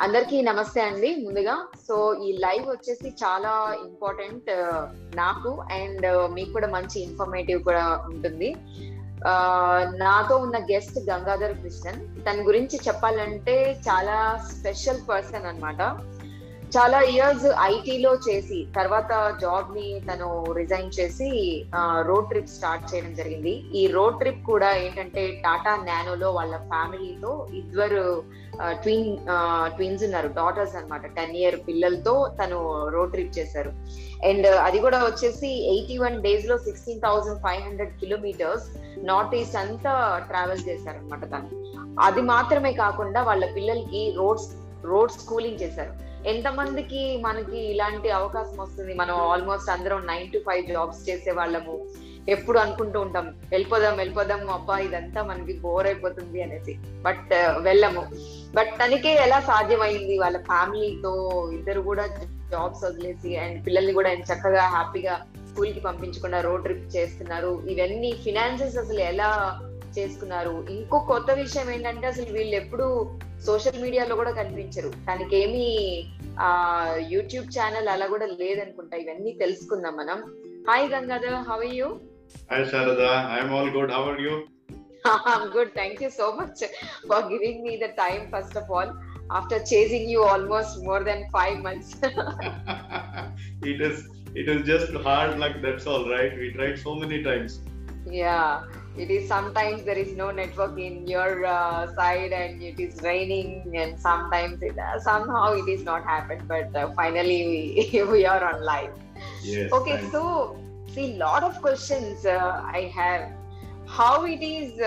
అందరికీ నమస్తే అండి ముందుగా. సో ఈ లైవ్ వచ్చేసి చాలా ఇంపార్టెంట్ నాకు అండ్ మీకు కూడా మంచి ఇన్ఫర్మేటివ్ కూడా ఉంటుంది. నాతో ఉన్న గెస్ట్ గంగాధర్ కృష్ణన్. తన గురించి చెప్పాలంటే చాలా స్పెషల్ పర్సన్ అనమాట చాలా ఇయర్స్ ఐటీలో చేసి తర్వాత జాబ్ని తను రిజైన్ చేసి రోడ్ ట్రిప్ స్టార్ట్ చేయడం జరిగింది. ఈ రోడ్ ట్రిప్ కూడా ఏంటంటే టాటా నానోలో వాళ్ళ ఫ్యామిలీతో ఇద్దరు ట్విన్ ట్విన్స్ ఉన్నారు డాటర్స్ అనమాట టెన్ ఇయర్ పిల్లలతో తను రోడ్ ట్రిప్ చేశారు. అండ్ అది కూడా వచ్చేసి ఎయిటీ వన్ డేస్లో sixteen thousand five hundred kilometres north east అంతా ట్రావెల్ చేశారనమాట తను. అది మాత్రమే కాకుండా వాళ్ళ పిల్లలకి రోడ్స్ రోడ్ స్కూలింగ్ చేశారు. ఎంతమందికి మనకి ఇలాంటి అవకాశం వస్తుంది? మనం ఆల్మోస్ట్ అందరం నైన్ టు ఫైవ్ జాబ్స్ చేసే వాళ్ళము. ఎప్పుడు అనుకుంటూ ఉంటాం వెళ్ళిపోదాం వెళ్ళిపోదాం అబ్బా ఇదంతా మనకి బోర్ అయిపోతుంది అనేసి. బట్ uh, వెళ్ళము. బట్ తనకే ఎలా సాధ్యమైంది? వాళ్ళ ఫ్యామిలీతో ఇద్దరు కూడా జాబ్స్ వదిలేసి అండ్ పిల్లల్ని కూడా చక్కగా హ్యాపీగా స్కూల్కి పంపించకుండా రోడ్ ట్రిప్ చేస్తున్నారు. ఇవన్నీ ఫినాన్సెస్ అసలు ఎలా చేసుకున్నారు. ఇంకో కొత్త విషయం ఏంటంటే అసలు వీళ్ళు ఎప్పుడు సోషల్ మీడియాలో కూడా కనిపించరు. దానికేమి ఆ యూట్యూబ్ ఛానల్ అలా కూడా లేదనుకుంటా. ఇవన్నీ తెలుసుకుందాం మనం. Hi Gangadhar how are you hi Sharada I good thank you so much for giving me the time first of all after chasing you almost more than five months it is it is just hard luck that's all right we tried so many times yeah it is sometimes there is no network in your uh, side and it is raining and sometimes it uh, somehow it is not happened but uh, finally we, we are on live Yes. okay thanks. so see lot of questions i have how it is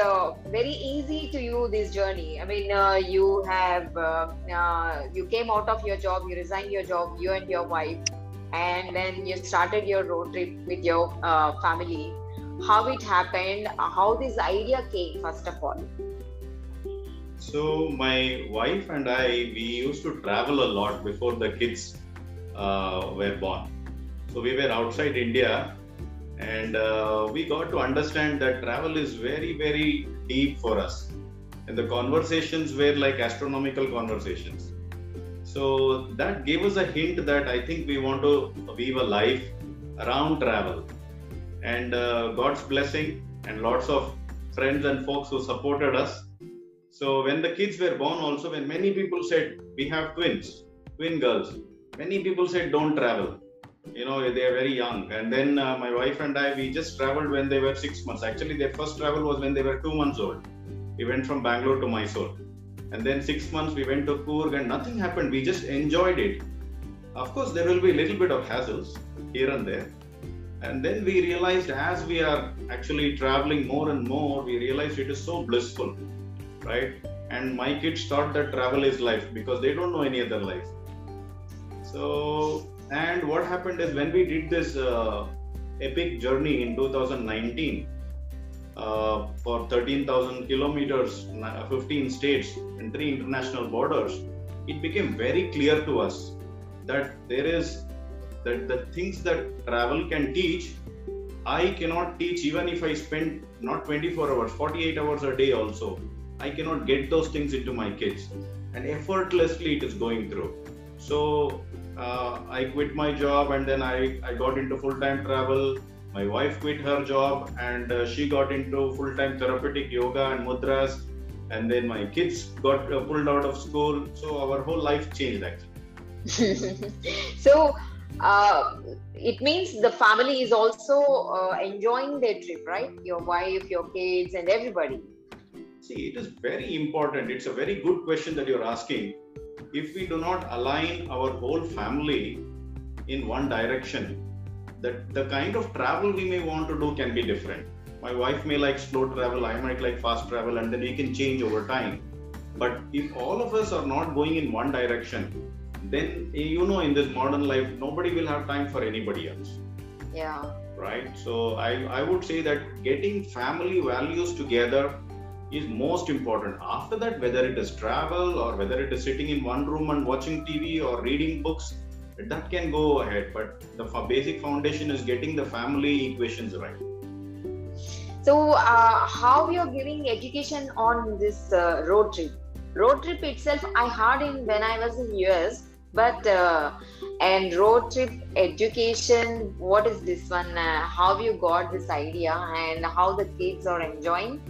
very easy to you this journey i mean you have you came out of your job you resigned your job you and your wife and then you started your road trip with your family how it happened, how this idea came, first of all. So my wife and I, we used to travel a lot before the kids uh, were born. So we were outside India, and uh, we got to understand that travel is very, very deep for us, and the conversations were like astronomical conversations. So that gave us a hint that I think we want to weave a life around travel and uh, God's blessing and lots of friends and folks who supported us. So when the kids were born, also when many people said we have twins, twin girls, many people said don't travel. You know they are very young. And then uh, my wife and I we just traveled when they were six months. Actually, their first travel was when they were two months old. We went from Bangalore to Mysore, and then six months we went to Coorg, and nothing happened. We just enjoyed it. Of course, there will be a little bit of hassles here and there and then we realized as we are actually traveling more and more we realized it is so blissful right? And my kids thought that travel is life because they don't know any other life. So and what happened is when we did this uh, epic journey in 2019 uh, for 13000 kilometers 15 states and three international borders it became very clear to us that there is that the things that travel can teach i cannot teach even if i spend not 24 hours 48 hours a day also. I cannot get those things into my kids. And effortlessly it is going through. So uh, i quit my job and then i, I got into full-time travel. My wife quit her job and uh, she got into full-time therapeutic yoga and mudras. And then my kids got uh, pulled out of school. So our whole life changed actually. So uh, it means the family is also uh, enjoying their trip, right? Your wife, your kids, and everybody. See, it is very important. It's a very good question that you're asking. If we do not align our whole family in one direction, that the kind of travel we may want to do can be different. My wife may like slow travel, I might like fast travel, and then we can change over time. But if all of us are not going in one direction, then you know in this modern life nobody will have time for anybody else. Yeah. Right? So i i would say that getting family values together is most important. After that whether it is travel or whether it is sitting in one room and watching tv or reading books that can go ahead. But the basic foundation is getting the family equations right. So uh, how you're giving education on this uh, road trip? Road trip itself, I heard in when I was in US, but uh, and road trip education. What is this one? Uh, how you got this idea and how the kids are enjoying?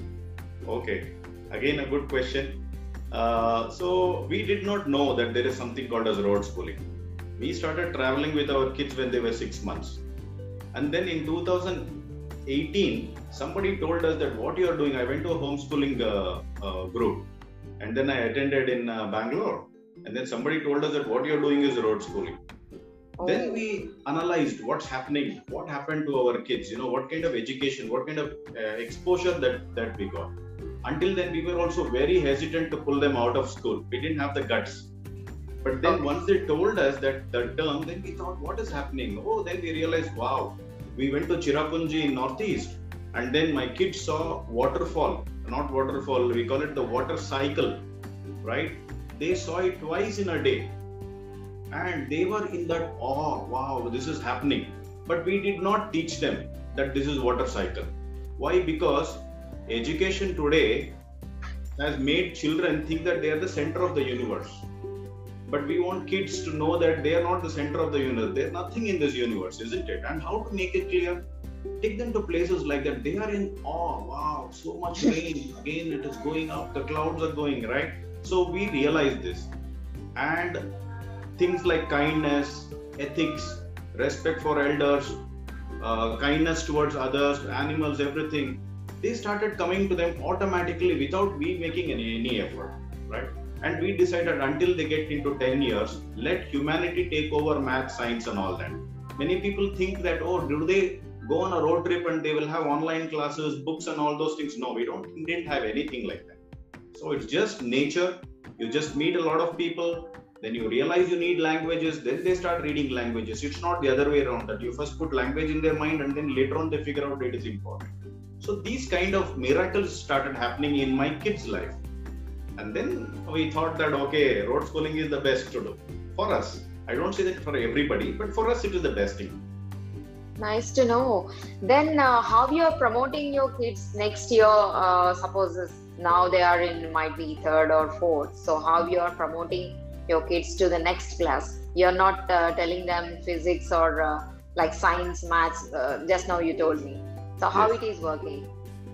Okay, again a good question. Uh, so we did not know that there is something called as road schooling. We started traveling with our kids when they were six months, and then in 2018, somebody told us that what you are doing. I went to a homeschooling uh, uh, group, and then I attended in uh, Bangalore, and then somebody told us that what you are doing is road schooling. Then we analyzed what's happening, what happened to our kids. You know, what kind of education, what kind of uh, exposure that that we got until then we were also very hesitant to pull them out of school we didn't have the guts but then Okay. once they told us that the term then we thought what is happening oh then we realized wow we went to chirapunji in northeast and then my kids saw waterfall not waterfall we call it the water cycle right they saw it twice in a day and they were in that awe wow this is happening but we did not teach them that this is water cycle why because education today has made children think that they are the center of the universe. But we want kids to know that they are not the center of the universe. There's nothing in this universe, isn't it? And how to make it clear? Take them to places like that. They are in awe. Wow, so much rain. Again, it is going up. The clouds are going, right? So we realize this. And things like kindness, ethics, respect for elders, uh, kindness towards others, animals, everything they started coming to them automatically without we making any, any effort right? And we decided until they get into 10 years let humanity take over math science and all that. Many people think that oh do they go on a road trip and they will have online classes books and all those things? No we don't we didn't have anything like that so it's just nature you just meet a lot of people then you realize you need languages then they start reading languages it's not the other way around that you first put language in their mind and then later on they figure out it is important so these kind of miracles started happening in my kids' life. And then we thought that okay, road schooling is the best to do for us. I don't say that for everybody, but for us it is the best thing. Nice to know. Then, uh, how you are promoting your kids next year? Uh, suppose this- now they are in might be third or fourth. So, how you are promoting your kids to the next class? You're not uh, telling them physics or uh, like science, maths. Uh, just now you told me. So, how Yes. it is working?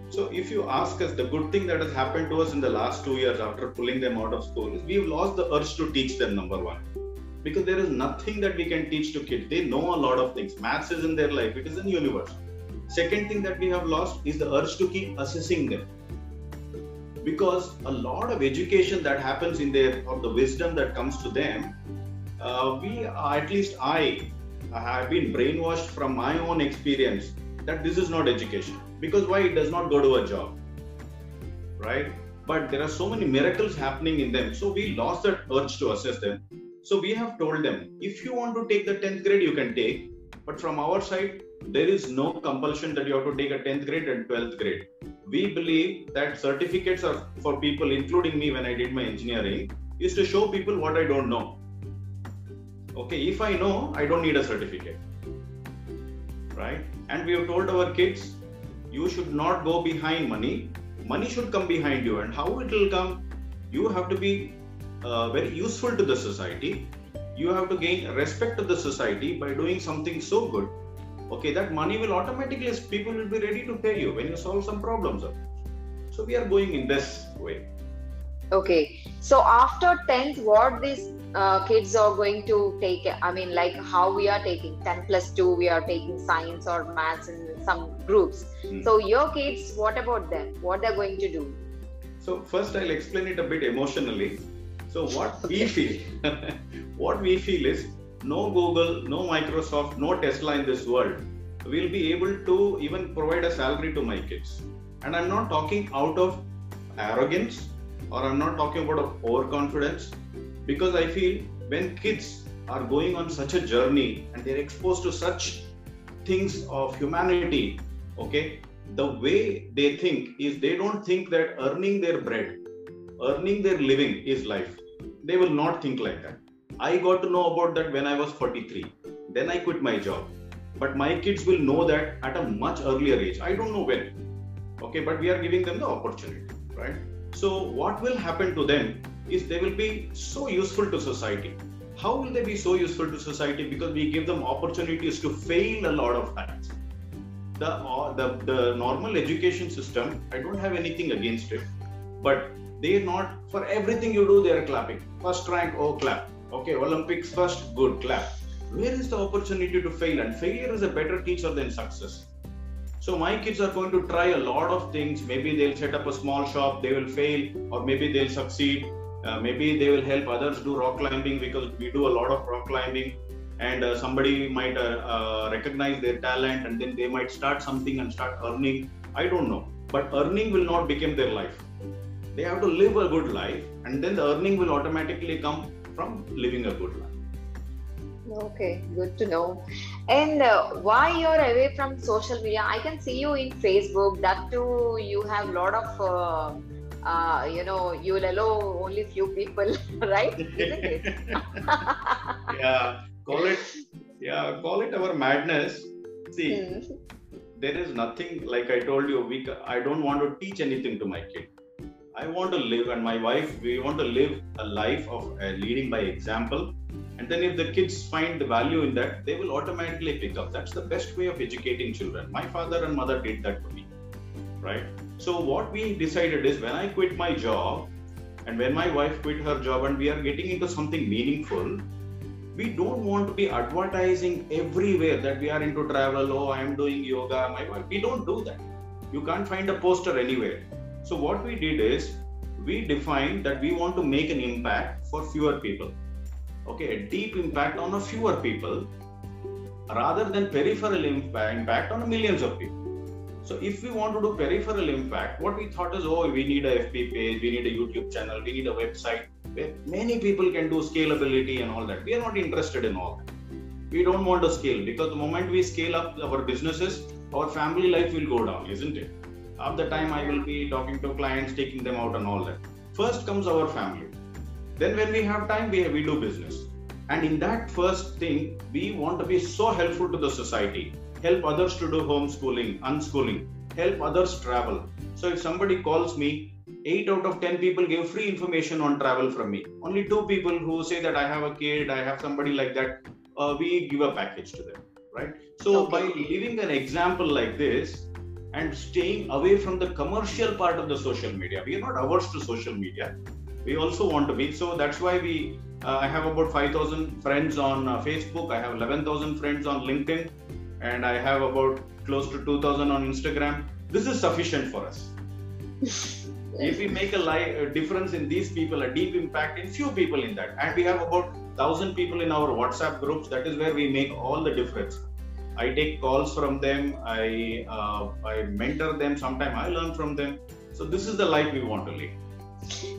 So if you ask us, the good thing that has happened to us in the last two years after pulling them out of school is we've lost the urge to teach them. Number one, because there is nothing that we can teach to kids. They know a lot of things. Maths is in their life. It is in universe. Second thing that we have lost is the urge to keep assessing them. Because a lot of education that happens in there, or the wisdom that comes to them, uh, we, at least I, have been brainwashed from my own experience that this is not education. Because why? It does not go to a job. Right? But there are so many miracles happening in them. So we lost that urge to assess them. So we have told them if you want to take the 10th grade, you can take. But from our side, there is no compulsion that you have to take a 10th grade and 12th grade. We believe that certificates are for people, including me when I did my engineering, is to show people what I don't know. Okay, if I know, I don't need a certificate. Right? And we have told our kids, you should not go behind money. Money should come behind you. And how it will come? You have to be uh, very useful to the society. You have to gain respect to the society by doing something so good. Okay, that money will automatically, people will be ready to pay you when you solve some problems. So we are going in this way. Okay. So after 10th, what these uh, kids are going to take? I mean, like how we are taking 10 plus 2, we are taking science or maths in some groups. Hmm. So your kids, what about them? What they're going to do? So first I'll explain it a bit emotionally. So what we feel, what we feel is no Google, no Microsoft, no Tesla in this world will be able to even provide a salary to my kids. And I'm not talking out of arrogance or I'm not talking about overconfidence because I feel when kids are going on such a journey and they're exposed to such things of humanity, okay, the way they think is they don't think that earning their bread, earning their living is life. They will not think like that. I got to know about that when I was 43. Then I quit my job. But my kids will know that at a much earlier age. I don't know when. Okay, but we are giving them the opportunity, right? So, what will happen to them is they will be so useful to society how will they be so useful to society because we give them opportunities to fail a lot of times the uh, the, the normal education system i don't have anything against it but they're not for everything you do they're clapping first rank oh clap okay olympics first good clap. Where is the opportunity to fail? And failure is a better teacher than success. So my kids are going to try a lot of things. Maybe they'll set up a small shop they will fail or maybe they'll succeed. Uh, maybe they will help others do rock climbing because we do a lot of rock climbing. And uh, somebody might uh, uh, recognize their talent and then they might start something and start earning. I don't know. But earning will not become their life. They have to live a good life and then the earning will automatically come from living a good life. Okay good to know. And uh, why you're away from social media? I can see you in facebook. That too you have a lot of uh, uh, you know you will allow only few people right? Isn't it? Yeah call it yeah call it our madness. See Hmm. there is nothing like i told you we i don't want to teach anything to my kid i want to live and my wife we want to live a life of uh, leading by example. And then if the kids find the value in that they will automatically pick up. That's the best way of educating children. My father and mother did that for me right? So what we decided is when i quit my job and when my wife quit her job and we are getting into something meaningful we don't want to be advertising everywhere that we are into travel. Oh i am doing yoga. My wife we don't do that. You can't find a poster anywhere so what we did is we defined that we want to make an impact for fewer people. Okay a deep impact on a fewer people rather than peripheral impact, on millions of people. So if we want to do peripheral impact what we thought is oh we need a fb page we need a youtube channel we need a website where many people can do scalability and all that. We are not interested in all that. We don't want to scale because the moment we scale up our businesses our family life will go down isn't it half the time i will be talking to clients taking them out and all that. First comes our family. Then when we have time we, we do business. And in that first thing we want to be so helpful to the society. Help others to do homeschooling unschooling. Help others travel. So if somebody calls me 8 out of 10 people give free information on travel from me. Only two people who say that i have a kid i have somebody like that uh, we give a package to them right? So Okay. by leaving an example like this and staying away from the commercial part of the social media. We are not averse to social media. We also want to be. So that's why we uh, i have about 5000 friends on uh, facebook. I have 11000 friends on linkedin. And i have about close to 2000 on instagram. This is sufficient for us. If we make a, li- a difference in these people a deep impact in few people in that. And we have about 1000 people in our whatsapp groups. That is where we make all the difference i take calls from them i uh, i mentor them Sometimes i learn from them so this is the life we want to live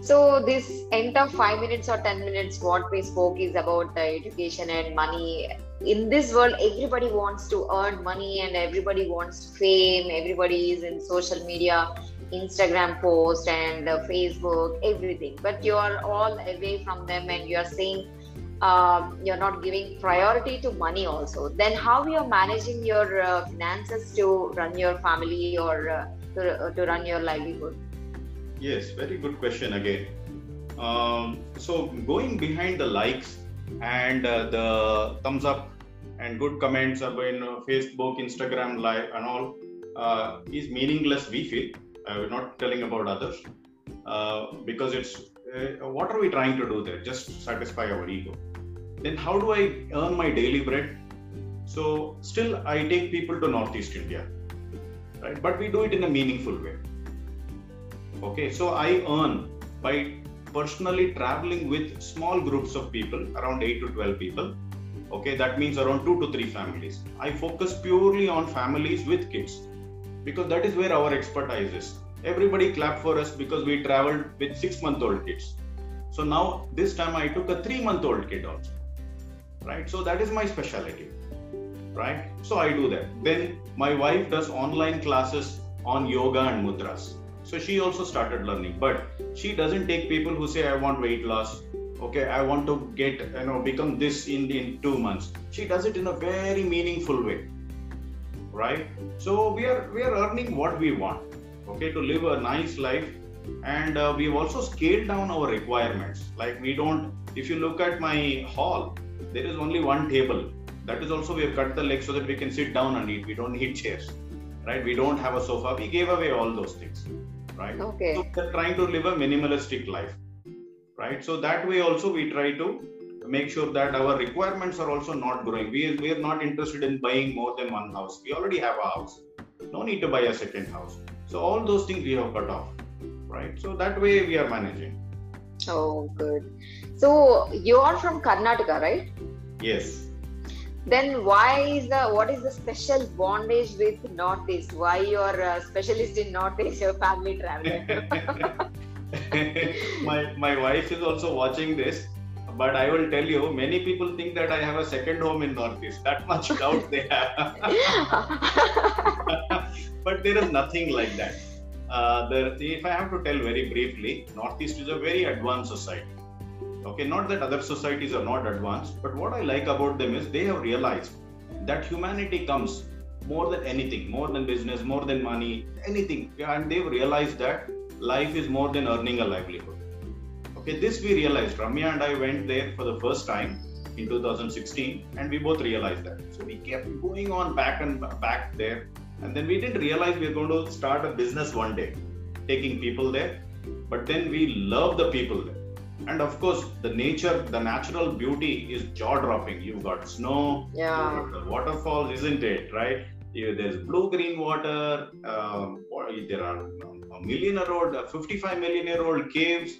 So this end of five minutes or ten minutes, what we spoke is about education and money. In this world, everybody wants to earn money and everybody wants fame. Everybody is in social media, Instagram post and uh, Facebook, everything. But you are all away from them, and you are saying um, you're not giving priority to money also. Then how you are managing your uh, finances to run your family or uh, to, to run your livelihood? Yes, very good question again. Um, so going behind the likes and uh, the thumbs up and good comments are in uh, Facebook, Instagram live and all uh, is meaningless. We feel uh, we're not telling about others uh, because it's uh, what are we trying to do there? Just satisfy our ego. Then how do I earn my daily bread? So still I take people to Northeast India, right? But we do it in a meaningful way. Okay so i earn by personally traveling with small groups of people around 8 to 12 people. Okay that means around 2 to 3 families. I focus purely on families with kids because that is where our expertise is. Everybody clapped for us because we traveled with 6 month old kids. So now this time i took a 3 month old kid also right? So that is my specialty right? So i do that. Then my wife does online classes on yoga and mudras. So she also started learning but she doesn't take people who say i want weight loss okay i want to get you know become this in in two months. She does it in a very meaningful way right? So we are we are earning what we want okay to live a nice life. And uh, we've also scaled down our requirements. Like we don't if you look at my hall there is only one table. That is also we have cut the legs so that we can sit down and eat. We don't need chairs right? We don't have a sofa. We gave away all those things right? Okay. so we're trying to live a minimalistic life right? So that way also we try to make sure that our requirements are also not growing. We, we are not interested in buying more than one house. We already have a house. No need to buy a second house. So all those things we have cut off right? So that way we are managing. Oh, good. So you are from Karnataka, right? Yes Then why is the what is the special bondage with Northeast? Why you are a specialist in Northeast? Your family traveler. my my wife is also watching this but i will tell you many people think that i have a second home in northeast that much doubt they have but there is nothing like that uh, there, if i have to tell very briefly northeast is a very advanced society okay not that other societies are not advanced but what i like about them is they have realized that humanity comes more than anything more than business more than money anything and they've realized that life is more than earning a livelihood. Okay, this we realized. Ramya and I went there for the first time in 2016, and we both realized that. So we kept going on back and back there, and then we didn't realize we were going to start a business one day, taking people there. But then we love the people there, and of course, the nature, the natural beauty is jaw-dropping. You've got snow, yeah. got the waterfalls, isn't it? Right? There's blue-green water. Um, there are a million year old, 55 million year old caves,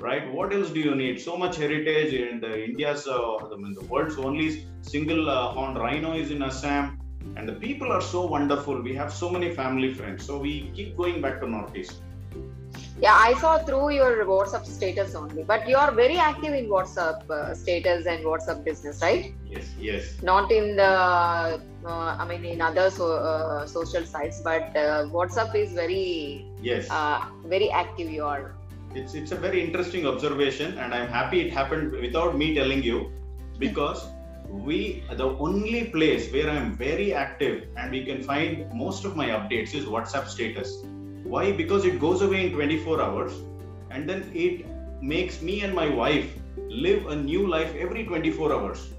right? What else do you need? So much heritage in the India's, uh, I mean, the world's only single uh, horned rhino is in Assam, and the people are so wonderful. We have so many family friends, so we keep going back to Northeast. Yeah, I saw through your WhatsApp status only, but you are very active in WhatsApp uh, status and WhatsApp business, right? Yes, yes, Not in the, uh, I mean, in other so, uh, social sites, but uh, WhatsApp is very, yes. uh, very active. You are. it's it's a very interesting observation and i'm happy it happened without me telling you because we the only place where i'm very active and we can find most of my updates is whatsapp status why? Because it goes away in 24 hours and then it makes me and my wife live a new life every 24 hours.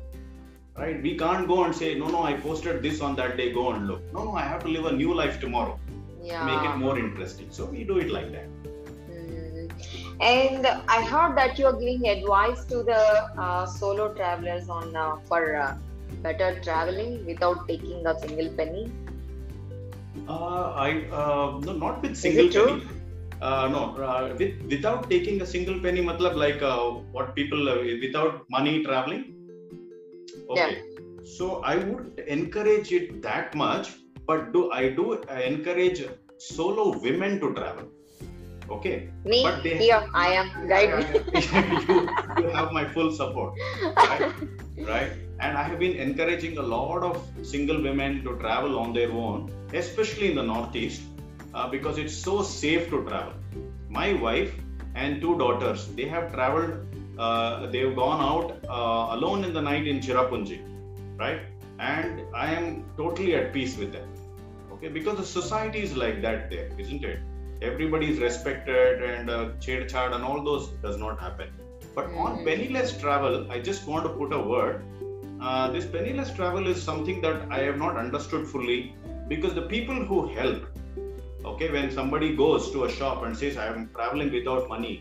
Right? We can't go and say no no i posted this on that day go and look. No no i have to live a new life tomorrow. Yeah. make it more interesting. So we do it like that. Mm. And I heard that you are giving advice to the uh, solo travelers on uh, for uh, better traveling without taking a single penny. Uh, I uh, no, not with single penny. Uh, no, uh, with, without taking a single penny, matlab like uh, what people uh, without money traveling. Okay, so I would encourage it that much, but do I do encourage solo women to travel? Okay, Me, But they- here I am. Guide you, you have my full support, right? right? And I have been encouraging a lot of single women to travel on their own, especially in the Northeast, uh, because it's so safe to travel. My wife and two daughters, they have traveled, uh, they've gone out uh, alone in the night in Chirapunji, right? And I am totally at peace with them. Okay, because the society is like that there, isn't it? Everybody is respected and uh, chad and all those does not happen. But on Mhm. penniless travel, I just want to put a word. Uh, this penniless travel is something that I have not understood fully because the people who help, okay, when somebody goes to a shop and says, I am traveling without money,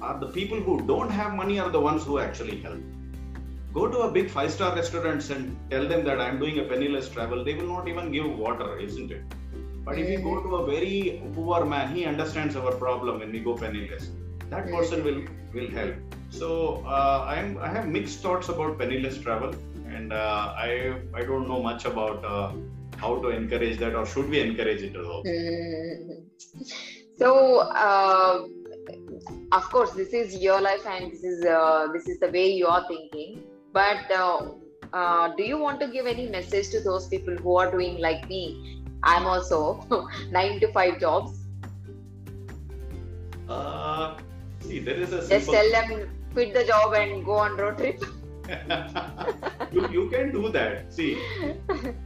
are the people who don't have money are the ones who actually help. Go to a big five star restaurant and tell them that I'm doing a penniless travel, they will not even give water, isn't it? But if you go to a very poor man, he understands our problem when we go penniless. That person will will help. So uh, I'm I have mixed thoughts about penniless travel, and uh, I I don't know much about uh, how to encourage that or should we encourage it at all. Mm. So, uh, of course, this is your life, and this is uh, this is the way you are thinking. But uh, uh, do you want to give any message to those people who are doing like me? I'm also nine to five jobs. Uh, see, there is a Just tell them quit the job and go on road trip. you, you can do that. See,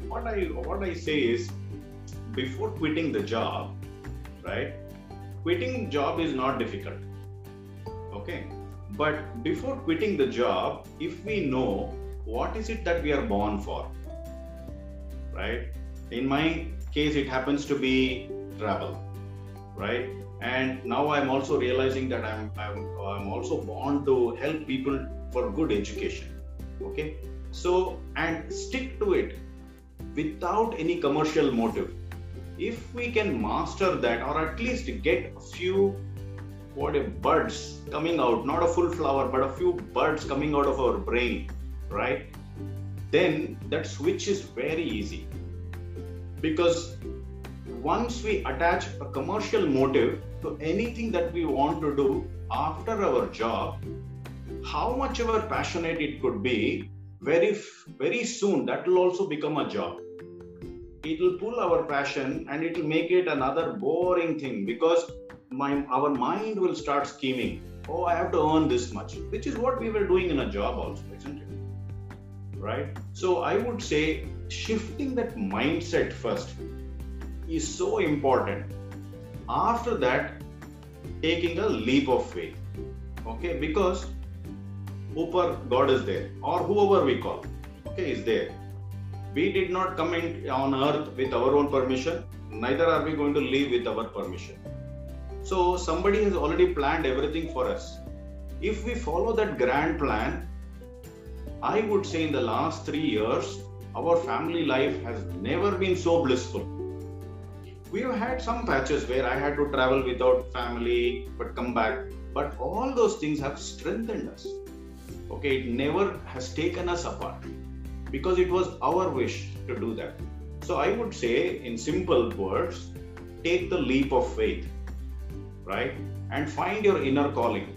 what I what I say is, before quitting the job, right? quitting job is not difficult. Okay. But before quitting the job, if we know what is it that we are born for, right? In my case, it happens to be travel, right? And now I'm also realizing that I'm, I'm, I'm also born to help people for good education. Okay. So, and stick to it without any commercial motive. If we can master that, or at least get a few what a buds coming out, not a full flower, but a few buds coming out of our brain, right? Then that switch is very easy. Because once we attach a commercial motive to anything that we want to do after our job, how much ever passionate it could be, very very soon that will also become a job. It will pull our passion and it will make it another boring thing because my our mind will start scheming. Oh i have to earn this much which is what we were doing in a job also isn't it? Right? So i would say shifting that mindset first is so important after that taking a leap of faith okay because Upar, God is there, or whoever we call, okay, is there. We did not come in on earth with our own permission, neither are we going to leave with our permission. So somebody has already planned everything for us. If we follow that grand plan, I would say in the last three years, our family life has never been so blissful. We have had some patches where I had to travel without family but come back, but all those things have strengthened us. Okay it never has taken us apart because it was our wish to do that. So i would say in simple words take the leap of faith right? And find your inner calling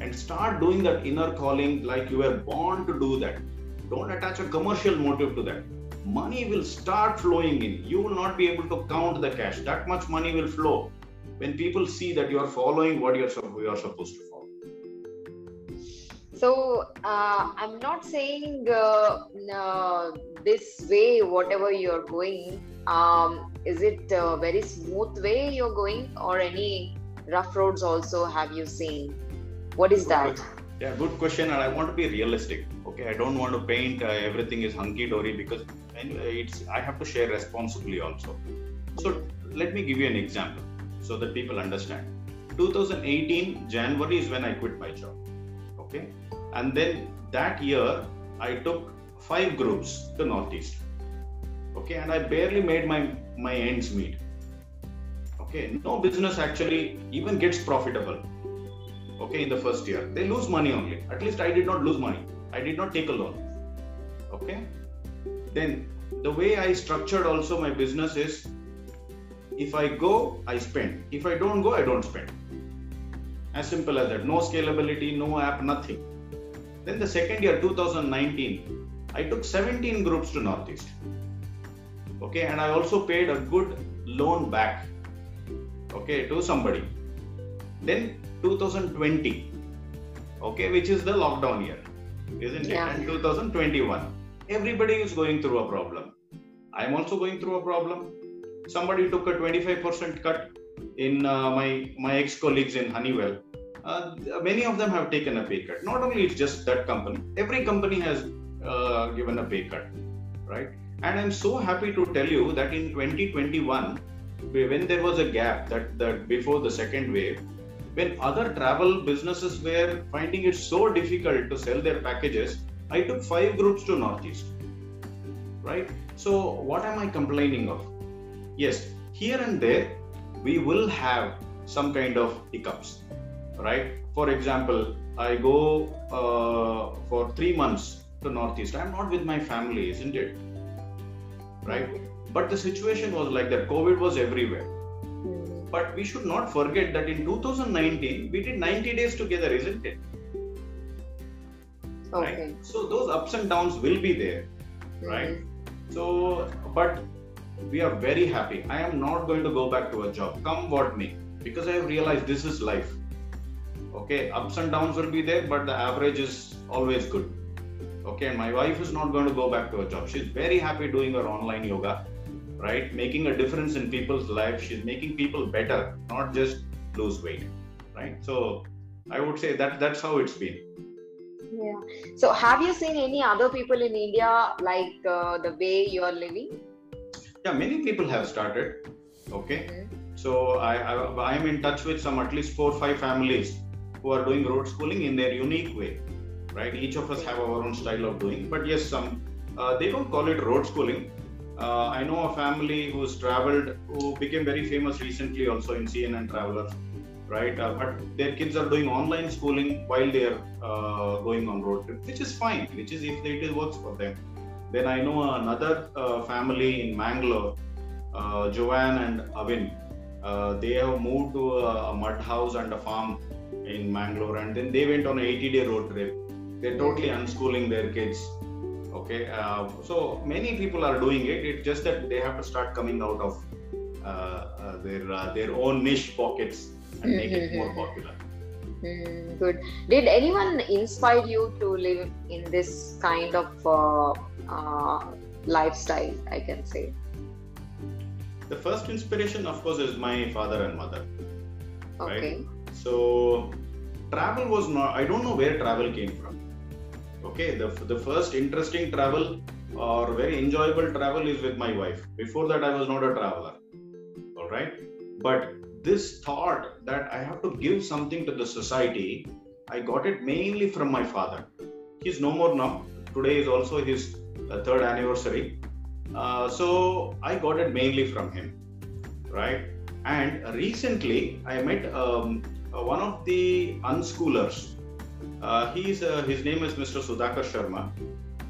and start doing that inner calling like you were born to do that don't attach a commercial motive to that money will start flowing in you will not be able to count the cash that much money will flow when people see that you are following what you're, you're supposed to follow so uh, I'm not saying uh, uh, this way, whatever you're going. Um, is it a very smooth way you're going, or any rough roads also have you seen? What is that? Yeah, good question. And I want to be realistic. Okay, I don't want to paint uh, everything is hunky dory because it's I have to share responsibly also. So let me give you an example so that people understand. 2018 January is when I quit my job. Okay and then that year i took five groups to northeast okay and i barely made my my ends meet okay no business actually even gets profitable okay in the first year they lose money only at least i did not lose money i did not take a loan. Okay? Then the way i structured also my business is if i go i spend. If i don't go i don't spend. As simple as that. No scalability no app nothing. Then the second year, 2019, I took 17 groups to Northeast. Okay, and I also paid a good loan back. Okay, to somebody. Then 2020, okay, which is the lockdown year, isn't yeah. it? And 2021, everybody is going through a problem. I'm also going through a problem. Somebody took a 25% cut in uh, my my ex colleagues in Honeywell uh, many of them have taken a pay cut. Not only it's just that company, every company has uh, given a pay cut, right? And I'm so happy to tell you that in 2021, when there was a gap that, that before the second wave, when other travel businesses were finding it so difficult to sell their packages, I took five groups to Northeast. Right? So, what am I complaining of? Yes, here and there, we will have some kind of hiccups right? For example, I go uh, for three months to Northeast. I'm not with my family, isn't it? Right? But the situation was like that. COVID was everywhere. But we should not forget that in 2019, we did 90 days together, isn't it? Okay. Right? So those ups and downs will be there, mm-hmm. right? So, but we are very happy. I am not going to go back to a job, come what may, because I have realized this is life okay ups and downs will be there but the average is always good okay my wife is not going to go back to a job she's very happy doing her online yoga right? Making a difference in people's lives she's making people better not just lose weight right? So i would say that that's how it's been. Yeah. So, have you seen any other people in India like uh, the way you are living? yeah many people have started okay? Mhm. so I, I i am in touch with some at least four or five families who are doing road schooling in their unique way right? Each of us have our own style of doing but yes some uh, they don't call it road schooling uh, i know a family who's traveled who became very famous recently also in cnn travelers right? Uh, but their kids are doing online schooling while they are uh, going on road trip which is fine which is if it works for them. Then i know another uh, family in mangalore uh, joanne and avin. Uh, they have moved to a, a mud house and a farm in mangalore and then they went on a 80 day road trip. They're totally unschooling their kids okay uh, so many people are doing it it's just that they have to start coming out of uh, uh, their uh, their own niche pockets and make it more popular Mm, good. Did anyone inspire you to live in this kind of uh, uh, lifestyle? I can say. the first inspiration of course is my father and mother Okay. so travel was not i don't know where travel came from okay the, the first interesting travel or very enjoyable travel is with my wife. Before that i was not a traveler. All right? But this thought that i have to give something to the society i got it mainly from my father. He's no more now. Today is also his uh, third anniversary. Uh, so i got it mainly from him. Right? And recently i met um, uh, one of the unschoolers uh, he's uh, his name is mr sudhakar sharma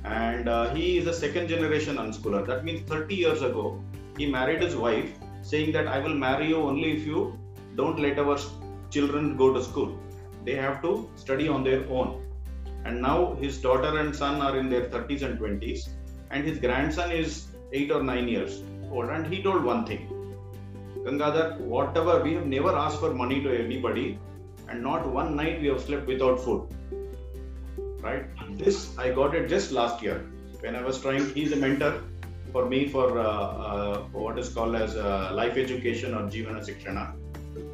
and uh, he is a second generation unschooler. That means 30 years ago he married his wife saying that i will marry you only if you don't let our children go to school. They have to study on their own. And now his daughter and son are in their 30s and 20s and his grandson is 8 or 9 years old. And he told one thing Gangadhar, whatever we have never asked for money to anybody, and not one night we have slept without food. Right? This I got it just last year when I was trying. He's a mentor for me for uh, uh, what is called as uh, life education or Jivana Sikshana.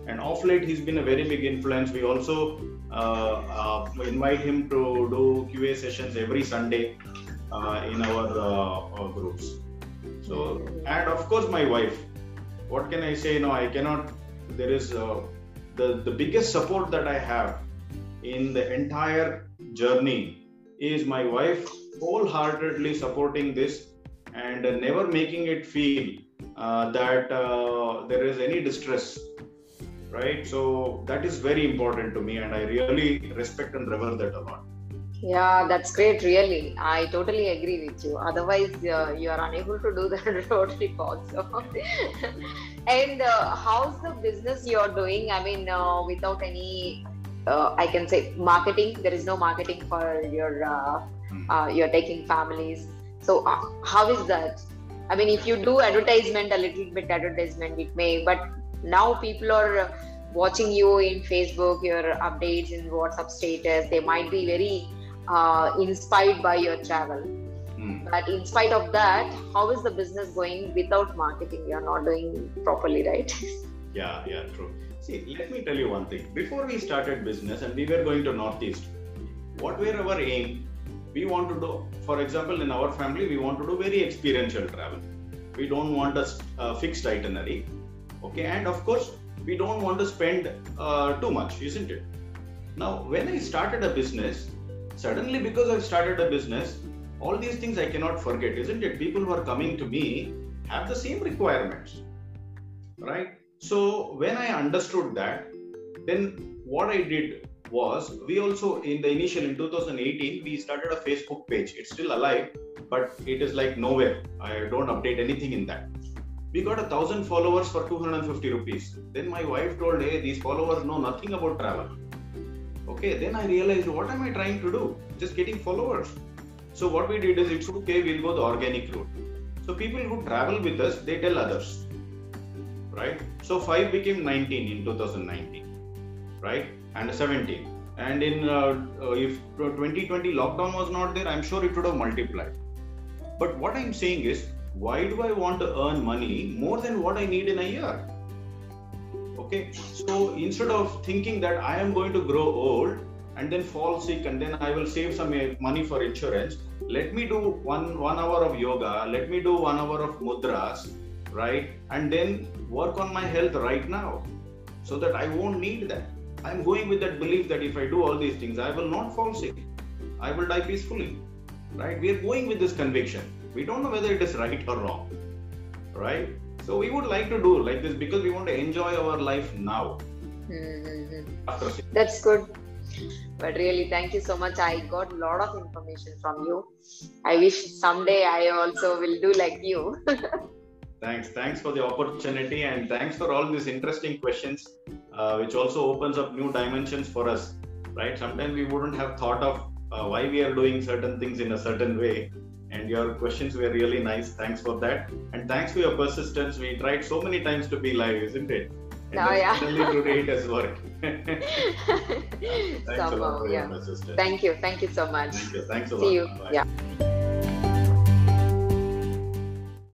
And off late, he's been a very big influence. We also uh, uh, invite him to do QA sessions every Sunday uh, in our uh, groups. So, and of course, my wife what can I say? No, I cannot. There is the the biggest support that I have in the entire journey is my wife wholeheartedly supporting this and never making it feel uh, that uh, there is any distress. Right. So that is very important to me, and I really respect and revere that a lot. Yeah, that's great. Really, I totally agree with you. Otherwise, uh, you are unable to do the road trip also. and uh, how's the business you're doing? I mean, uh, without any, uh, I can say marketing. There is no marketing for your. Uh, uh, you're taking families. So uh, how is that? I mean, if you do advertisement, a little bit advertisement, it may. But now people are watching you in Facebook, your updates in WhatsApp status. They might be very uh, inspired by your travel. Hmm. But in spite of that, how is the business going without marketing? You're not doing properly, right? Yeah, yeah, true. See, let me tell you one thing. Before we started business and we were going to Northeast, what were our aim? We want to do, for example, in our family, we want to do very experiential travel. We don't want a, a fixed itinerary. Okay, and of course, we don't want to spend uh, too much, isn't it? Now, when I started a business, suddenly because I've started a business, all these things I cannot forget, isn't it? People who are coming to me have the same requirements, right? So when I understood that, then what I did was we also in the initial in 2018 we started a Facebook page. It's still alive, but it is like nowhere. I don't update anything in that. We got a thousand followers for 250 rupees. Then my wife told, "Hey, these followers know nothing about travel." Okay, then I realized what am I trying to do? Just getting followers. So what we did is it's okay, we'll go the organic route. So people who travel with us, they tell others. Right? So 5 became 19 in 2019. Right? And 17. And in uh, uh, if 2020 lockdown was not there, I'm sure it would have multiplied. But what I'm saying is, why do I want to earn money more than what I need in a year? Okay, so instead of thinking that I am going to grow old and then fall sick and then I will save some money for insurance, let me do one one hour of yoga, let me do one hour of mudras, right? And then work on my health right now so that I won't need that. I'm going with that belief that if I do all these things, I will not fall sick. I will die peacefully. Right? We are going with this conviction. We don't know whether it is right or wrong. Right? So we would like to do like this because we want to enjoy our life now. Mhm. That's good. But really, thank you so much. I got a lot of information from you. I wish someday I also will do like you. thanks, thanks for the opportunity and thanks for all these interesting questions, uh, which also opens up new dimensions for us. Right? Sometimes we wouldn't have thought of uh, why we are doing certain things in a certain way. And your questions were really nice. Thanks for that. And thanks for your persistence. We tried so many times to be live, isn't it? And Oh, yeah. Suddenly today it has worked. thanks a lot for yeah. your persistence. Thank you. Thank you so much. Thank you. Thanks a lot. See you. Bye. Yeah.